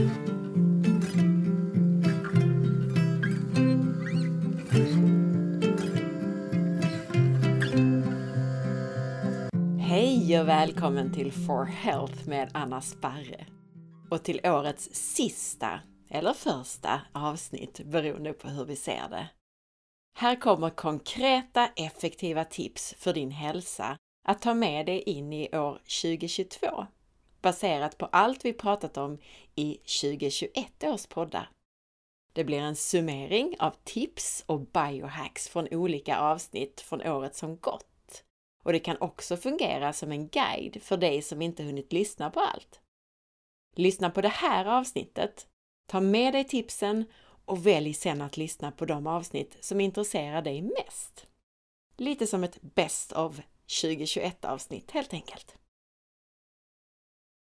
Hej och välkommen till For Health med Anna Sparre och till årets sista eller första avsnitt beroende på hur vi ser det. Här kommer konkreta effektiva tips för din hälsa att ta med dig in i år 2022 baserat på allt vi pratat om i 2021 års poddar. Det blir en summering av tips och biohacks från olika avsnitt från året som gått. Och det kan också fungera som en guide för dig som inte hunnit lyssna på allt. Lyssna på det här avsnittet, ta med dig tipsen och välj sedan att lyssna på de avsnitt som intresserar dig mest. Lite som ett Best of 2021 avsnitt helt enkelt.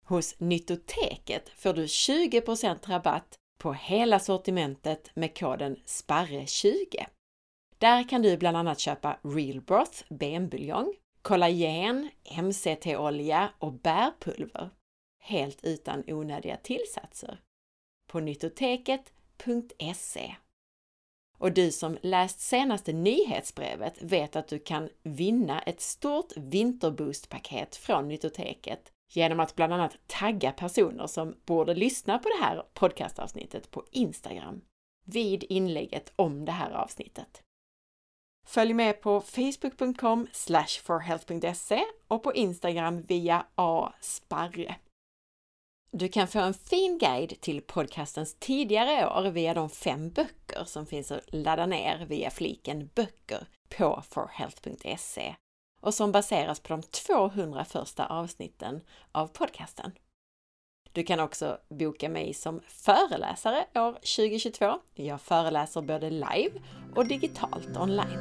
Hos Nyttoteket får du 20% rabatt på hela sortimentet med koden SPARRE20. Där kan du bland annat köpa Real Broth benbuljong, kollagen, MCT-olja och bärpulver helt utan onödiga tillsatser på nyttoteket.se. Och du som läst senaste nyhetsbrevet vet att du kan vinna ett stort vinterboostpaket från Nyttoteket genom att bland annat tagga personer som borde lyssna på det här podcastavsnittet på Instagram vid inlägget om det här avsnittet. Följ med på facebook.com forhealth.se och på Instagram via asparre. Du kan få en fin guide till podcastens tidigare år via de fem böcker som finns att ladda ner via fliken böcker på forhealth.se och som baseras på de 200 första avsnitten av podcasten. Du kan också boka mig som föreläsare år 2022. Jag föreläser både live och digitalt online.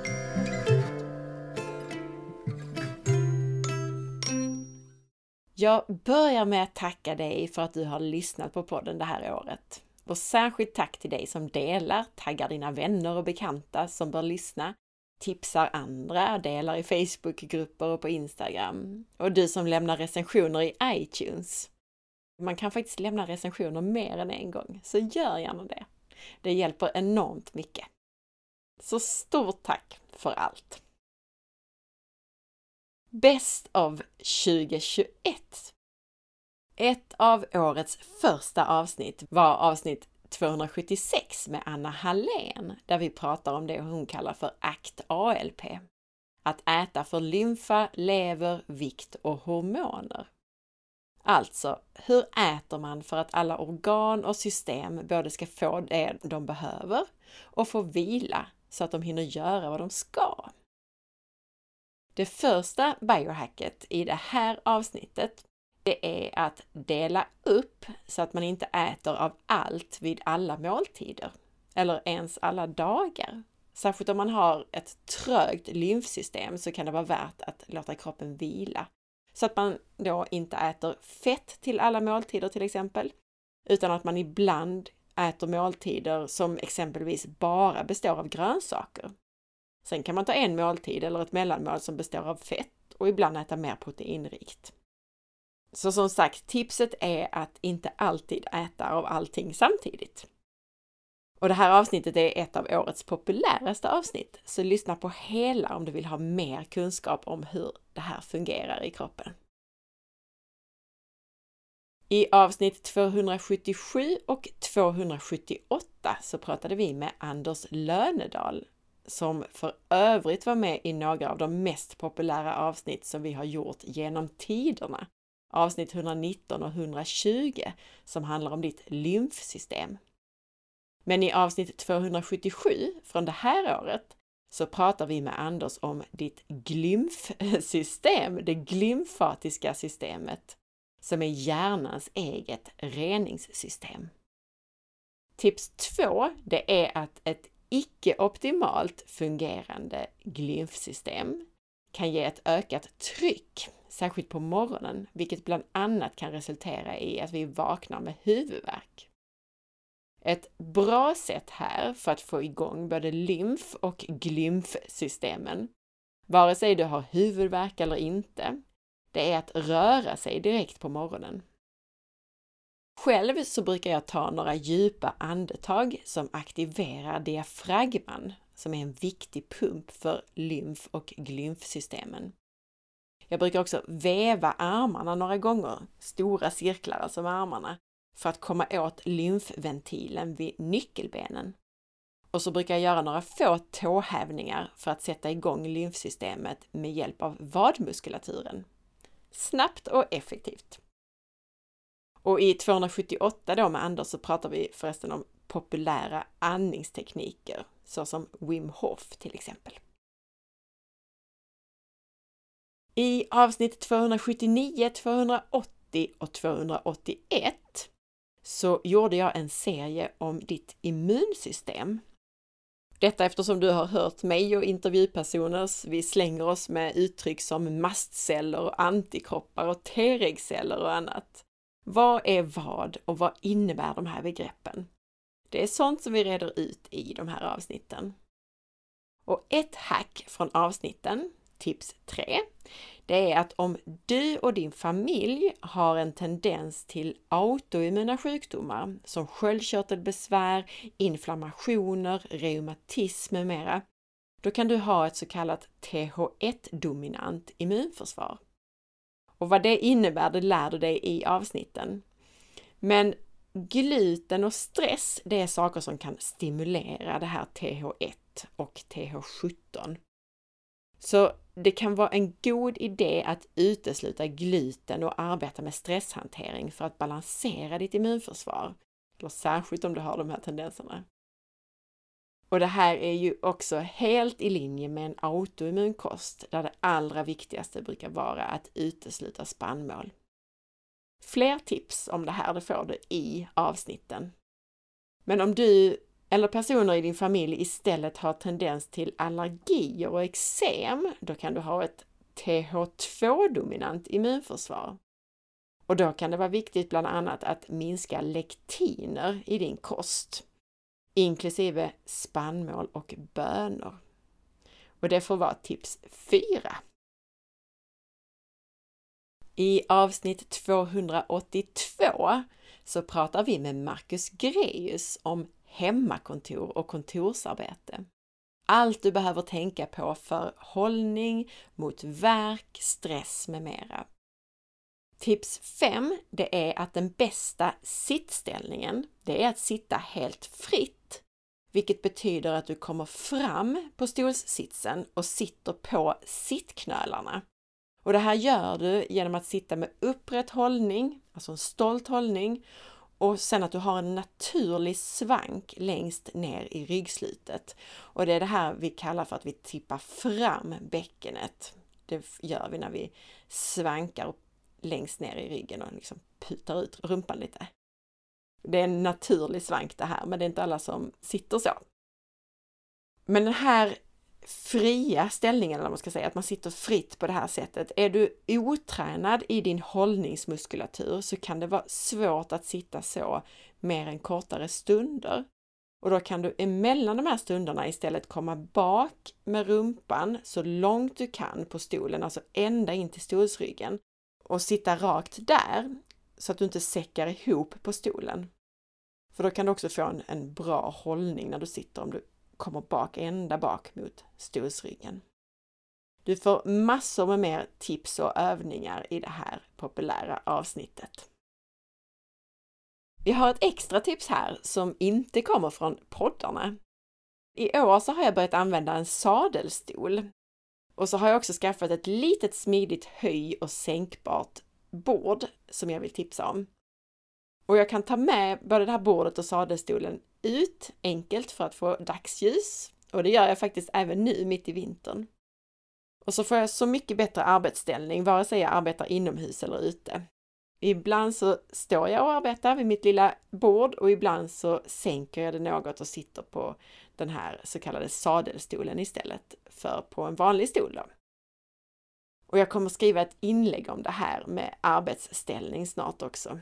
Jag börjar med att tacka dig för att du har lyssnat på podden det här året. Och särskilt tack till dig som delar, taggar dina vänner och bekanta som bör lyssna, tipsar andra, delar i Facebookgrupper och på Instagram. Och du som lämnar recensioner i iTunes. Man kan faktiskt lämna recensioner mer än en gång, så gör gärna det. Det hjälper enormt mycket. Så stort tack för allt! Bäst av 2021 Ett av årets första avsnitt var avsnitt 276 med Anna Hallén där vi pratar om det hon kallar för ACT ALP. Att äta för lymfa, lever, vikt och hormoner. Alltså, hur äter man för att alla organ och system både ska få det de behöver och få vila så att de hinner göra vad de ska? Det första biohacket i det här avsnittet det är att dela upp så att man inte äter av allt vid alla måltider eller ens alla dagar. Särskilt om man har ett trögt lymfsystem så kan det vara värt att låta kroppen vila så att man då inte äter fett till alla måltider till exempel, utan att man ibland äter måltider som exempelvis bara består av grönsaker. Sen kan man ta en måltid eller ett mellanmål som består av fett och ibland äta mer proteinrikt. Så som sagt, tipset är att inte alltid äta av allting samtidigt. Och det här avsnittet är ett av årets populäraste avsnitt, så lyssna på hela om du vill ha mer kunskap om hur det här fungerar i kroppen. I avsnitt 277 och 278 så pratade vi med Anders Lönedal som för övrigt var med i några av de mest populära avsnitt som vi har gjort genom tiderna. Avsnitt 119 och 120 som handlar om ditt lymfsystem. Men i avsnitt 277 från det här året så pratar vi med Anders om ditt glymfsystem, det glymfatiska systemet, som är hjärnans eget reningssystem. Tips 2, det är att ett icke-optimalt fungerande glymfsystem kan ge ett ökat tryck, särskilt på morgonen, vilket bland annat kan resultera i att vi vaknar med huvudvärk. Ett bra sätt här för att få igång både lymf och glymfsystemen, vare sig du har huvudvärk eller inte, det är att röra sig direkt på morgonen. Själv så brukar jag ta några djupa andetag som aktiverar diafragman, som är en viktig pump för lymf och glymfsystemen. Jag brukar också väva armarna några gånger, stora cirklar alltså med armarna, för att komma åt lymfventilen vid nyckelbenen. Och så brukar jag göra några få tåhävningar för att sätta igång lymfsystemet med hjälp av vadmuskulaturen. Snabbt och effektivt. Och i 278 då med Anders så pratar vi förresten om populära andningstekniker såsom Wim Hof till exempel. I avsnitt 279, 280 och 281 så gjorde jag en serie om ditt immunsystem. Detta eftersom du har hört mig och intervjupersoner, vi slänger oss med uttryck som mastceller och antikroppar och T-regceller och annat. Vad är vad och vad innebär de här begreppen? Det är sånt som vi reder ut i de här avsnitten. Och ett hack från avsnitten, tips 3, det är att om du och din familj har en tendens till autoimmuna sjukdomar som sköldkörtelbesvär, inflammationer, reumatism med mera, då kan du ha ett så kallat TH1-dominant immunförsvar. Och vad det innebär, det lär du dig i avsnitten. Men gluten och stress, det är saker som kan stimulera det här TH1 och TH17. Så det kan vara en god idé att utesluta gluten och arbeta med stresshantering för att balansera ditt immunförsvar. Eller särskilt om du har de här tendenserna. Och det här är ju också helt i linje med en autoimmunkost där det allra viktigaste brukar vara att utesluta spannmål. Fler tips om det här det får du i avsnitten. Men om du eller personer i din familj istället har tendens till allergier och eksem, då kan du ha ett TH2-dominant immunförsvar. Och då kan det vara viktigt bland annat att minska lektiner i din kost inklusive spannmål och bönor. Och det får vara tips 4. I avsnitt 282 så pratar vi med Marcus Greus om hemmakontor och kontorsarbete. Allt du behöver tänka på för hållning mot värk, stress med mera. Tips 5, det är att den bästa sittställningen, det är att sitta helt fritt, vilket betyder att du kommer fram på stolsitsen och sitter på sittknölarna. Och det här gör du genom att sitta med upprätt hållning, alltså en stolt hållning, och sen att du har en naturlig svank längst ner i ryggslutet. Och det är det här vi kallar för att vi tippar fram bäckenet. Det gör vi när vi svankar längst ner i ryggen och liksom putar ut rumpan lite. Det är en naturlig svank det här, men det är inte alla som sitter så. Men den här fria ställningen, eller man ska säga, att man sitter fritt på det här sättet. Är du otränad i din hållningsmuskulatur så kan det vara svårt att sitta så mer än kortare stunder. Och då kan du emellan de här stunderna istället komma bak med rumpan så långt du kan på stolen, alltså ända in till stolsryggen och sitta rakt där så att du inte säckar ihop på stolen. För då kan du också få en, en bra hållning när du sitter om du kommer bak, ända bak mot stolsryggen. Du får massor med mer tips och övningar i det här populära avsnittet. Vi har ett extra tips här som inte kommer från poddarna. I år så har jag börjat använda en sadelstol och så har jag också skaffat ett litet smidigt höj och sänkbart bord som jag vill tipsa om. Och jag kan ta med både det här bordet och sadelstolen ut enkelt för att få dagsljus. Och det gör jag faktiskt även nu mitt i vintern. Och så får jag så mycket bättre arbetsställning vare sig jag arbetar inomhus eller ute. Ibland så står jag och arbetar vid mitt lilla bord och ibland så sänker jag det något och sitter på den här så kallade sadelstolen istället för på en vanlig stol. Då. Och jag kommer skriva ett inlägg om det här med arbetsställning snart också.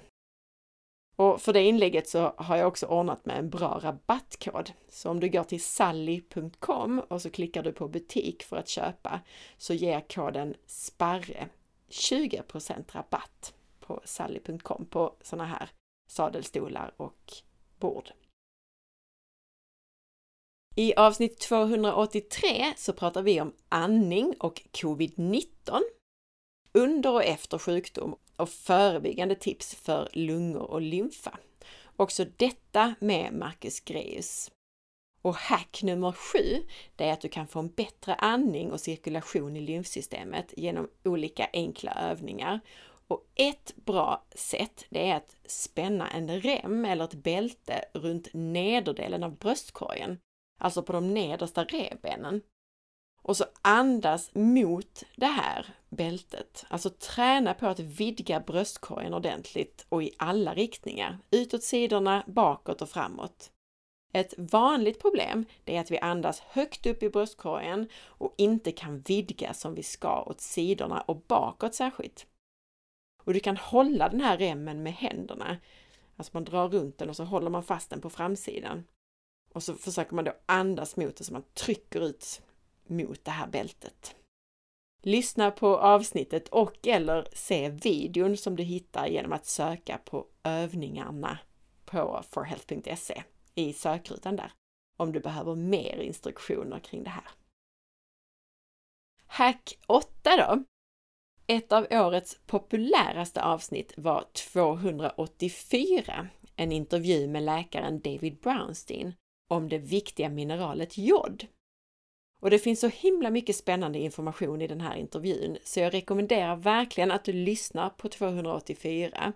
Och för det inlägget så har jag också ordnat med en bra rabattkod. Så om du går till sally.com och så klickar du på butik för att köpa så ger koden SPARRE 20% rabatt på sally.com på sådana här sadelstolar och bord. I avsnitt 283 så pratar vi om andning och covid-19, under och efter sjukdom och förebyggande tips för lungor och lymfa. Också detta med Marcus Greus. Och hack nummer sju, det är att du kan få en bättre andning och cirkulation i lymfsystemet genom olika enkla övningar. Och ett bra sätt, det är att spänna en rem eller ett bälte runt nederdelen av bröstkorgen, alltså på de nedersta revbenen. Och så andas mot det här bältet. Alltså träna på att vidga bröstkorgen ordentligt och i alla riktningar. Utåt sidorna, bakåt och framåt. Ett vanligt problem är att vi andas högt upp i bröstkorgen och inte kan vidga som vi ska åt sidorna och bakåt särskilt. Och du kan hålla den här remmen med händerna. Alltså man drar runt den och så håller man fast den på framsidan. Och så försöker man då andas mot det så man trycker ut mot det här bältet. Lyssna på avsnittet och eller se videon som du hittar genom att söka på övningarna på forhealth.se i sökrutan där om du behöver mer instruktioner kring det här. Hack 8 då. Ett av årets populäraste avsnitt var 284, en intervju med läkaren David Brownstein om det viktiga mineralet jod. Och det finns så himla mycket spännande information i den här intervjun så jag rekommenderar verkligen att du lyssnar på 284.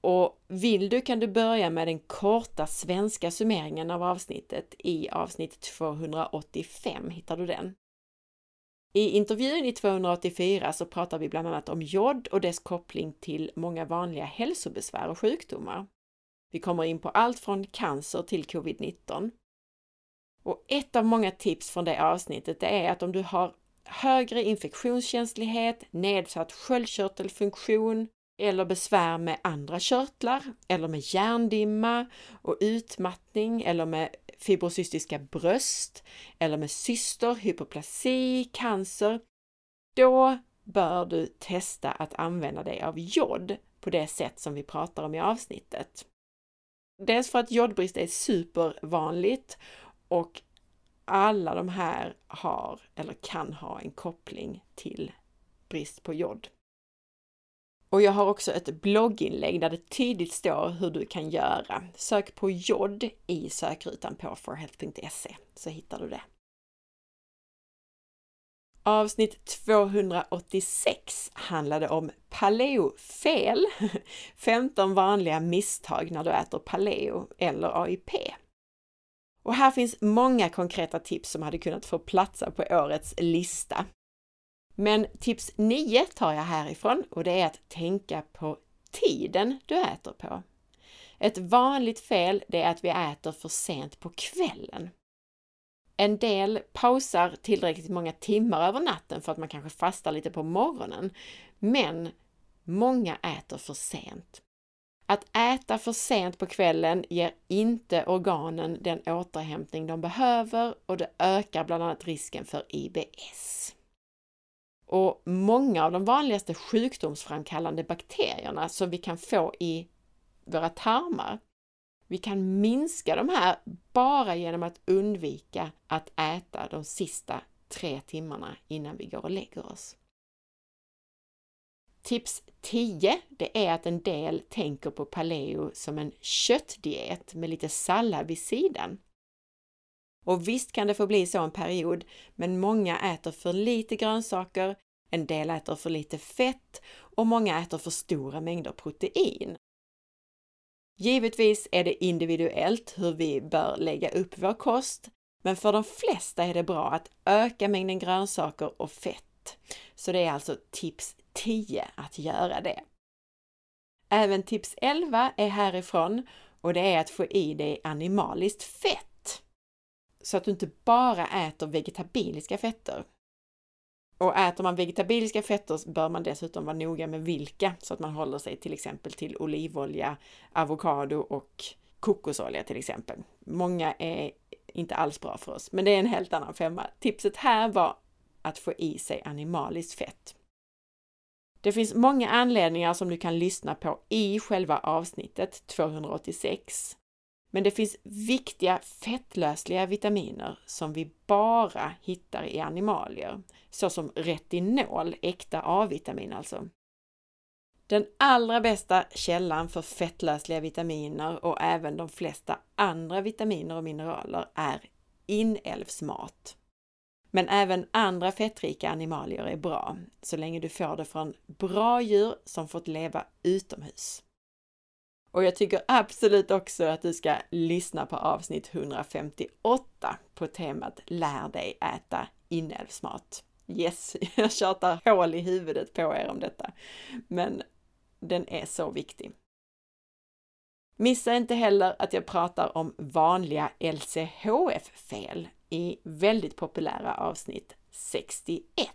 Och vill du kan du börja med den korta svenska summeringen av avsnittet i avsnitt 285 hittar du den. I intervjun i 284 så pratar vi bland annat om jod och dess koppling till många vanliga hälsobesvär och sjukdomar. Vi kommer in på allt från cancer till covid-19. Och ett av många tips från det avsnittet är att om du har högre infektionskänslighet, nedsatt sköldkörtelfunktion eller besvär med andra körtlar eller med hjärndimma och utmattning eller med fibrocystiska bröst eller med cyster, hypoplasi, cancer, då bör du testa att använda dig av jod på det sätt som vi pratar om i avsnittet. Dels för att jodbrist är supervanligt och alla de här har eller kan ha en koppling till brist på jod. Och jag har också ett blogginlägg där det tydligt står hur du kan göra. Sök på jod i sökrutan på forhealth.se så hittar du det. Avsnitt 286 handlade om paleofel, 15 vanliga misstag när du äter paleo eller AIP. Och här finns många konkreta tips som hade kunnat få platsa på årets lista. Men tips 9 tar jag härifrån och det är att tänka på tiden du äter på. Ett vanligt fel det är att vi äter för sent på kvällen. En del pausar tillräckligt många timmar över natten för att man kanske fastar lite på morgonen. Men många äter för sent. Att äta för sent på kvällen ger inte organen den återhämtning de behöver och det ökar bland annat risken för IBS. Och många av de vanligaste sjukdomsframkallande bakterierna som vi kan få i våra tarmar, vi kan minska de här bara genom att undvika att äta de sista tre timmarna innan vi går och lägger oss. Tips 10, det är att en del tänker på paleo som en köttdiet med lite sallad vid sidan. Och visst kan det få bli så en period, men många äter för lite grönsaker, en del äter för lite fett och många äter för stora mängder protein. Givetvis är det individuellt hur vi bör lägga upp vår kost, men för de flesta är det bra att öka mängden grönsaker och fett. Så det är alltså tips 10 att göra det. Även tips 11 är härifrån och det är att få i dig animaliskt fett. Så att du inte bara äter vegetabiliska fetter. Och äter man vegetabiliska fetter bör man dessutom vara noga med vilka så att man håller sig till exempel till olivolja, avokado och kokosolja till exempel. Många är inte alls bra för oss, men det är en helt annan femma. Tipset här var att få i sig animaliskt fett. Det finns många anledningar som du kan lyssna på i själva avsnittet 286. Men det finns viktiga fettlösliga vitaminer som vi bara hittar i animalier, såsom retinol, äkta A-vitamin alltså. Den allra bästa källan för fettlösliga vitaminer och även de flesta andra vitaminer och mineraler är inälvsmat. Men även andra fettrika animalier är bra, så länge du får det från bra djur som fått leva utomhus. Och jag tycker absolut också att du ska lyssna på avsnitt 158 på temat Lär dig äta inälvsmat. Yes, jag tjatar hål i huvudet på er om detta, men den är så viktig. Missa inte heller att jag pratar om vanliga LCHF-fel i väldigt populära avsnitt 61.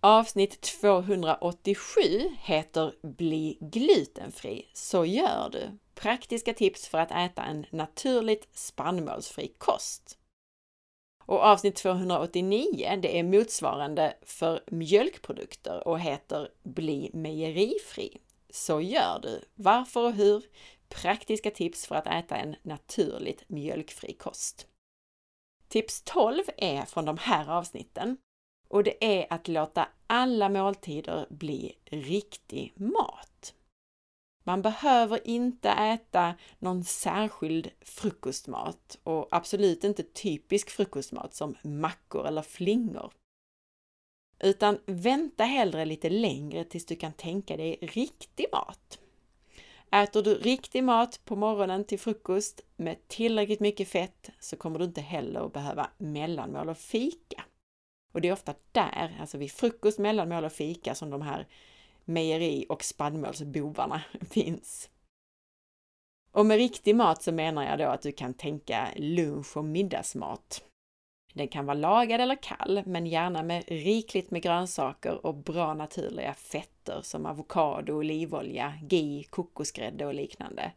Avsnitt 287 heter Bli glutenfri, så gör du! Praktiska tips för att äta en naturligt spannmålsfri kost. Och avsnitt 289, det är motsvarande för mjölkprodukter och heter Bli mejerifri. Så gör du! Varför och hur? Praktiska tips för att äta en naturligt mjölkfri kost. Tips 12 är från de här avsnitten och det är att låta alla måltider bli riktig mat. Man behöver inte äta någon särskild frukostmat och absolut inte typisk frukostmat som mackor eller flingor. Utan vänta hellre lite längre tills du kan tänka dig riktig mat. Äter du riktig mat på morgonen till frukost med tillräckligt mycket fett så kommer du inte heller att behöva mellanmål och fika. Och det är ofta där, alltså vid frukost, mellanmål och fika, som de här mejeri och spannmålsbovarna finns. Och med riktig mat så menar jag då att du kan tänka lunch och middagsmat. Den kan vara lagad eller kall, men gärna med rikligt med grönsaker och bra naturliga fetter som avokado, olivolja, ghee, kokosgrädde och liknande.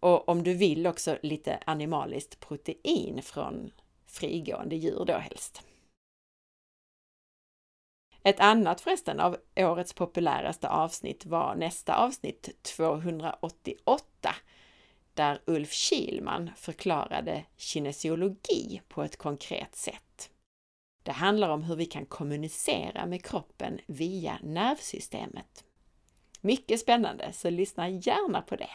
Och om du vill också lite animaliskt protein från frigående djur då helst. Ett annat förresten av årets populäraste avsnitt var nästa avsnitt 288 där Ulf Kilman förklarade kinesiologi på ett konkret sätt. Det handlar om hur vi kan kommunicera med kroppen via nervsystemet. Mycket spännande, så lyssna gärna på det.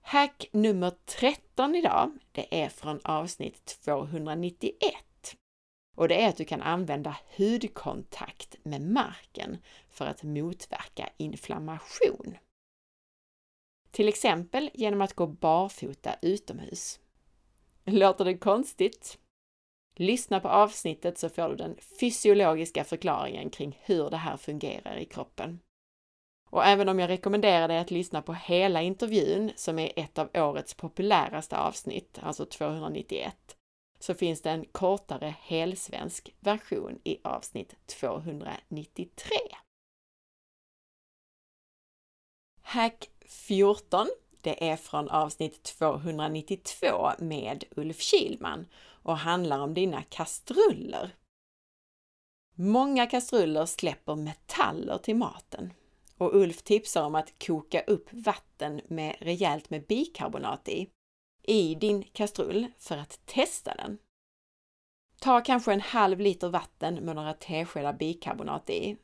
Hack nummer 13 idag, det är från avsnitt 291 och det är att du kan använda hudkontakt med marken för att motverka inflammation. Till exempel genom att gå barfota utomhus. Låter det konstigt? Lyssna på avsnittet så får du den fysiologiska förklaringen kring hur det här fungerar i kroppen. Och även om jag rekommenderar dig att lyssna på hela intervjun, som är ett av årets populäraste avsnitt, alltså 291, så finns det en kortare helsvensk version i avsnitt 293. Hack 14, det är från avsnitt 292 med Ulf Kilman och handlar om dina kastruller. Många kastruller släpper metaller till maten och Ulf tipsar om att koka upp vatten med rejält med bikarbonat i i din kastrull för att testa den. Ta kanske en halv liter vatten med några teskedar bikarbonat i.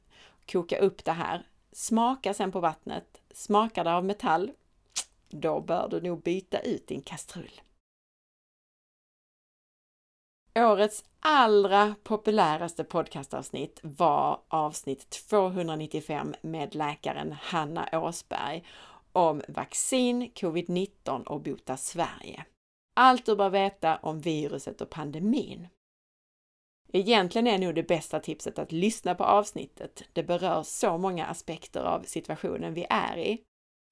Koka upp det här. Smaka sen på vattnet. Smakar det av metall? Då bör du nog byta ut din kastrull. Årets allra populäraste podcastavsnitt var avsnitt 295 med läkaren Hanna Åsberg om vaccin, covid-19 och Bota Sverige. Allt du bör veta om viruset och pandemin. Egentligen är nog det bästa tipset att lyssna på avsnittet. Det berör så många aspekter av situationen vi är i.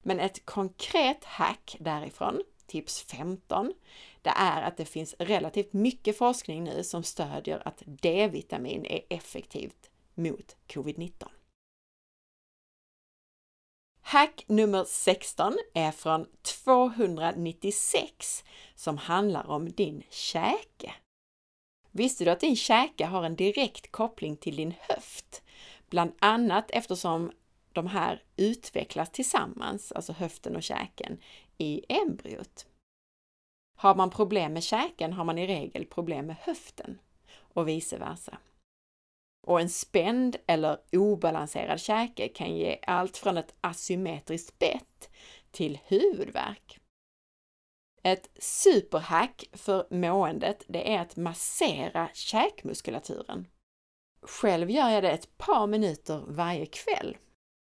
Men ett konkret hack därifrån, tips 15, det är att det finns relativt mycket forskning nu som stödjer att D-vitamin är effektivt mot covid-19. Hack nummer 16 är från 296 som handlar om din käke. Visste du att din käke har en direkt koppling till din höft? Bland annat eftersom de här utvecklas tillsammans, alltså höften och käken, i embryot. Har man problem med käken har man i regel problem med höften och vice versa. Och en spänd eller obalanserad käke kan ge allt från ett asymmetriskt bett till huvudvärk. Ett superhack för måendet det är att massera käkmuskulaturen. Själv gör jag det ett par minuter varje kväll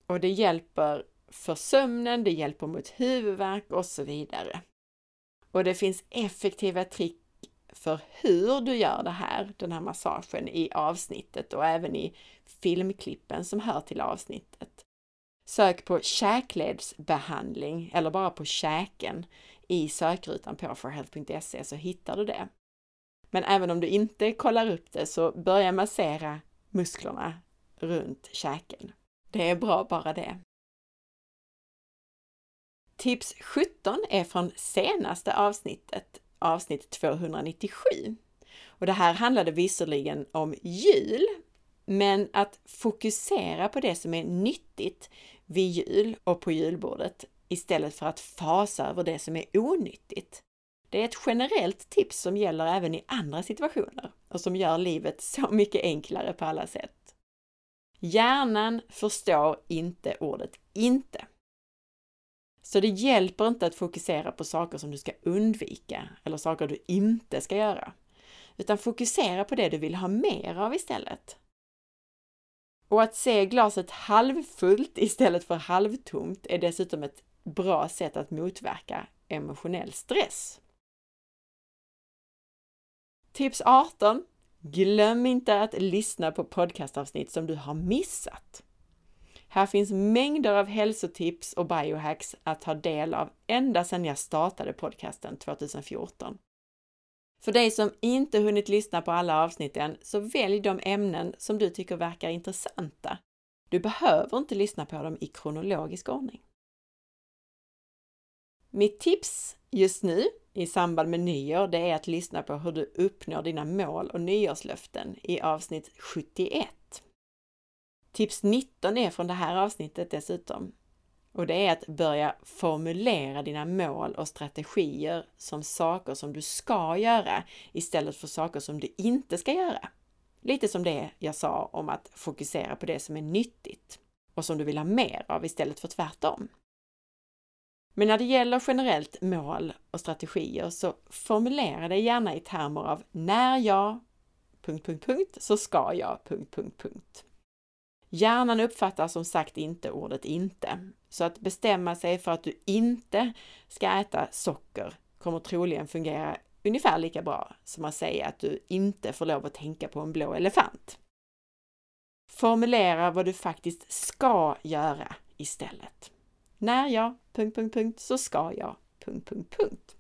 och det hjälper för sömnen, det hjälper mot huvudvärk och så vidare. Och det finns effektiva trick för hur du gör det här, den här massagen i avsnittet och även i filmklippen som hör till avsnittet. Sök på käkledsbehandling eller bara på käken i sökrutan på forhealth.se så hittar du det. Men även om du inte kollar upp det så börja massera musklerna runt käken. Det är bra bara det. Tips 17 är från senaste avsnittet, avsnitt 297. Och det här handlade visserligen om jul, men att fokusera på det som är nyttigt vid jul och på julbordet istället för att fasa över det som är onyttigt. Det är ett generellt tips som gäller även i andra situationer och som gör livet så mycket enklare på alla sätt. Hjärnan förstår inte ordet inte. Så det hjälper inte att fokusera på saker som du ska undvika eller saker du inte ska göra, utan fokusera på det du vill ha mer av istället. Och att se glaset halvfullt istället för halvtomt är dessutom ett bra sätt att motverka emotionell stress. Tips 18. Glöm inte att lyssna på podcastavsnitt som du har missat. Här finns mängder av hälsotips och biohacks att ta del av ända sedan jag startade podcasten 2014. För dig som inte hunnit lyssna på alla avsnitten så välj de ämnen som du tycker verkar intressanta. Du behöver inte lyssna på dem i kronologisk ordning. Mitt tips just nu i samband med nyår, det är att lyssna på hur du uppnår dina mål och nyårslöften i avsnitt 71. Tips 19 är från det här avsnittet dessutom. Och det är att börja formulera dina mål och strategier som saker som du ska göra istället för saker som du inte ska göra. Lite som det jag sa om att fokusera på det som är nyttigt och som du vill ha mer av istället för tvärtom. Men när det gäller generellt mål och strategier så formulera det gärna i termer av när jag... Punkt, punkt, punkt, så ska jag... Punkt, punkt, punkt. Hjärnan uppfattar som sagt inte ordet inte, så att bestämma sig för att du inte ska äta socker kommer troligen fungera ungefär lika bra som att säga att du inte får lov att tänka på en blå elefant. Formulera vad du faktiskt ska göra istället. När jag... Punkt, punkt, punkt, så ska jag... Punkt, punkt, punkt.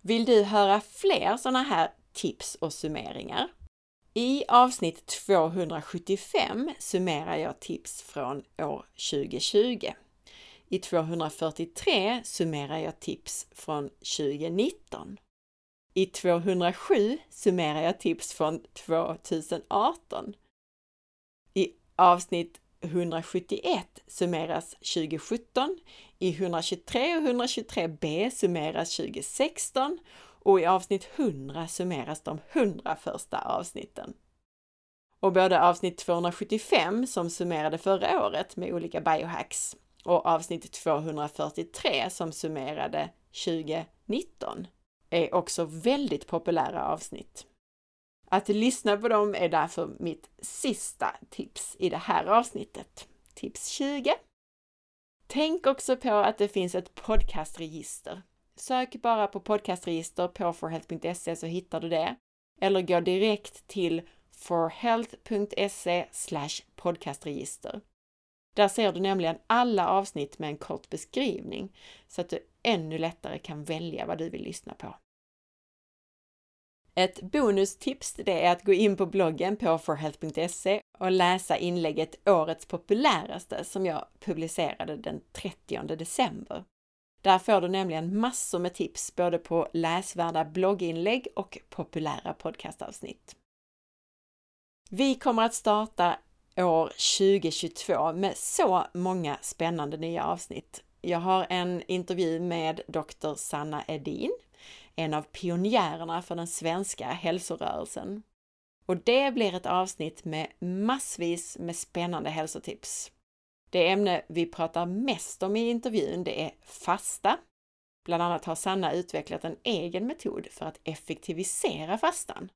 Vill du höra fler sådana här tips och summeringar? I avsnitt 275 summerar jag tips från år 2020. I 243 summerar jag tips från 2019. I 207 summerar jag tips från 2018. I avsnitt 171 summeras 2017, i 123 och 123b summeras 2016 och i avsnitt 100 summeras de 100 första avsnitten. Och både avsnitt 275 som summerade förra året med olika biohacks och avsnitt 243 som summerade 2019 är också väldigt populära avsnitt. Att lyssna på dem är därför mitt sista tips i det här avsnittet. Tips 20. Tänk också på att det finns ett podcastregister. Sök bara på podcastregister på forhealth.se så hittar du det. Eller gå direkt till forhealth.se podcastregister. Där ser du nämligen alla avsnitt med en kort beskrivning så att du ännu lättare kan välja vad du vill lyssna på. Ett bonustips det är att gå in på bloggen på forhealth.se och läsa inlägget Årets populäraste som jag publicerade den 30 december. Där får du nämligen massor med tips både på läsvärda blogginlägg och populära podcastavsnitt. Vi kommer att starta år 2022 med så många spännande nya avsnitt. Jag har en intervju med Dr. Sanna Edin, en av pionjärerna för den svenska hälsorörelsen. Och det blir ett avsnitt med massvis med spännande hälsotips. Det ämne vi pratar mest om i intervjun det är fasta. Bland annat har Sanna utvecklat en egen metod för att effektivisera fastan.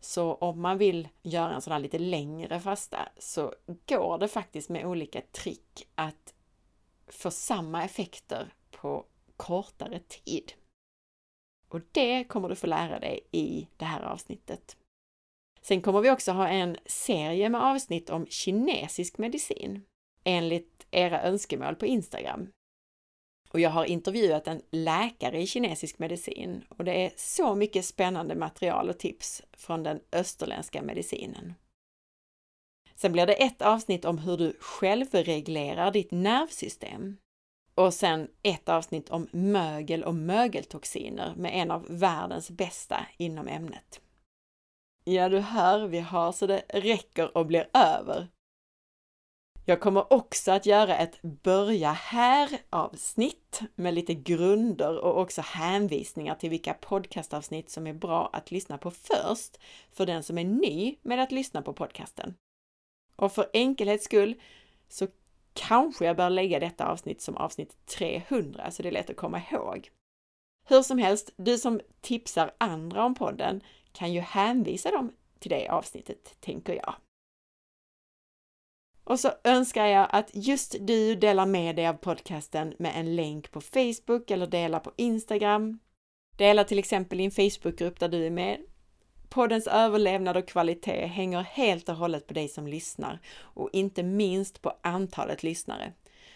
Så om man vill göra en sån här lite längre fasta så går det faktiskt med olika trick att få samma effekter på kortare tid. Och det kommer du få lära dig i det här avsnittet. Sen kommer vi också ha en serie med avsnitt om kinesisk medicin enligt era önskemål på Instagram. Och jag har intervjuat en läkare i kinesisk medicin och det är så mycket spännande material och tips från den österländska medicinen. Sen blir det ett avsnitt om hur du självreglerar ditt nervsystem. Och sen ett avsnitt om mögel och mögeltoxiner med en av världens bästa inom ämnet. Ja, du hör, vi har så det räcker och blir över. Jag kommer också att göra ett börja här avsnitt med lite grunder och också hänvisningar till vilka podcastavsnitt som är bra att lyssna på först för den som är ny med att lyssna på podcasten. Och för enkelhets skull så kanske jag bör lägga detta avsnitt som avsnitt 300 så det är lätt att komma ihåg. Hur som helst, du som tipsar andra om podden kan ju hänvisa dem till det avsnittet, tänker jag. Och så önskar jag att just du delar med dig av podcasten med en länk på Facebook eller delar på Instagram. Dela till exempel i en Facebookgrupp där du är med. Poddens överlevnad och kvalitet hänger helt och hållet på dig som lyssnar och inte minst på antalet lyssnare.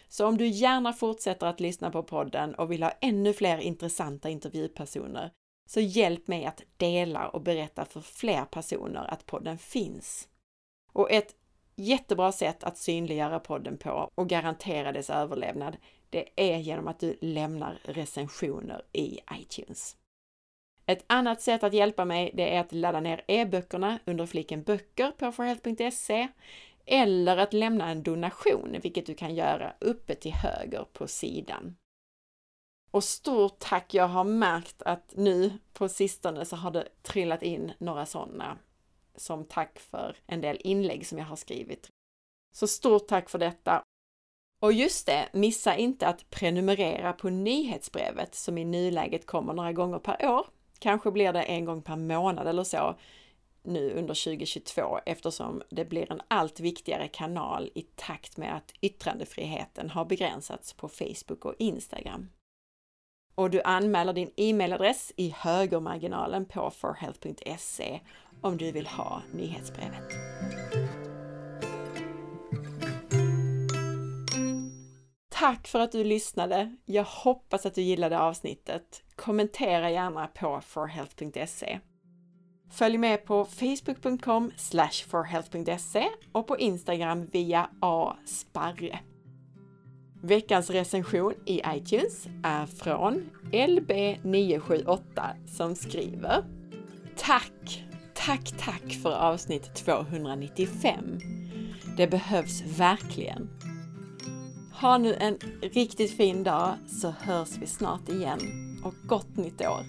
Så om du gärna fortsätter att lyssna på podden och vill ha ännu fler intressanta intervjupersoner, så hjälp mig att dela och berätta för fler personer att podden finns. Och ett jättebra sätt att synliggöra podden på och garantera dess överlevnad, det är genom att du lämnar recensioner i iTunes. Ett annat sätt att hjälpa mig, det är att ladda ner e-böckerna under fliken böcker på forhealth.se eller att lämna en donation, vilket du kan göra uppe till höger på sidan. Och stort tack! Jag har märkt att nu på sistone så har det trillat in några sådana som tack för en del inlägg som jag har skrivit. Så stort tack för detta! Och just det, missa inte att prenumerera på nyhetsbrevet som i nuläget kommer några gånger per år. Kanske blir det en gång per månad eller så nu under 2022 eftersom det blir en allt viktigare kanal i takt med att yttrandefriheten har begränsats på Facebook och Instagram. Och du anmäler din e-mailadress i högermarginalen på forhealth.se om du vill ha nyhetsbrevet. Tack för att du lyssnade! Jag hoppas att du gillade avsnittet. Kommentera gärna på forhealth.se. Följ med på facebook.com forhealth.se och på Instagram via asparre. Veckans recension i iTunes är från LB978 som skriver Tack! Tack, tack för avsnitt 295. Det behövs verkligen. Ha nu en riktigt fin dag så hörs vi snart igen och gott nytt år!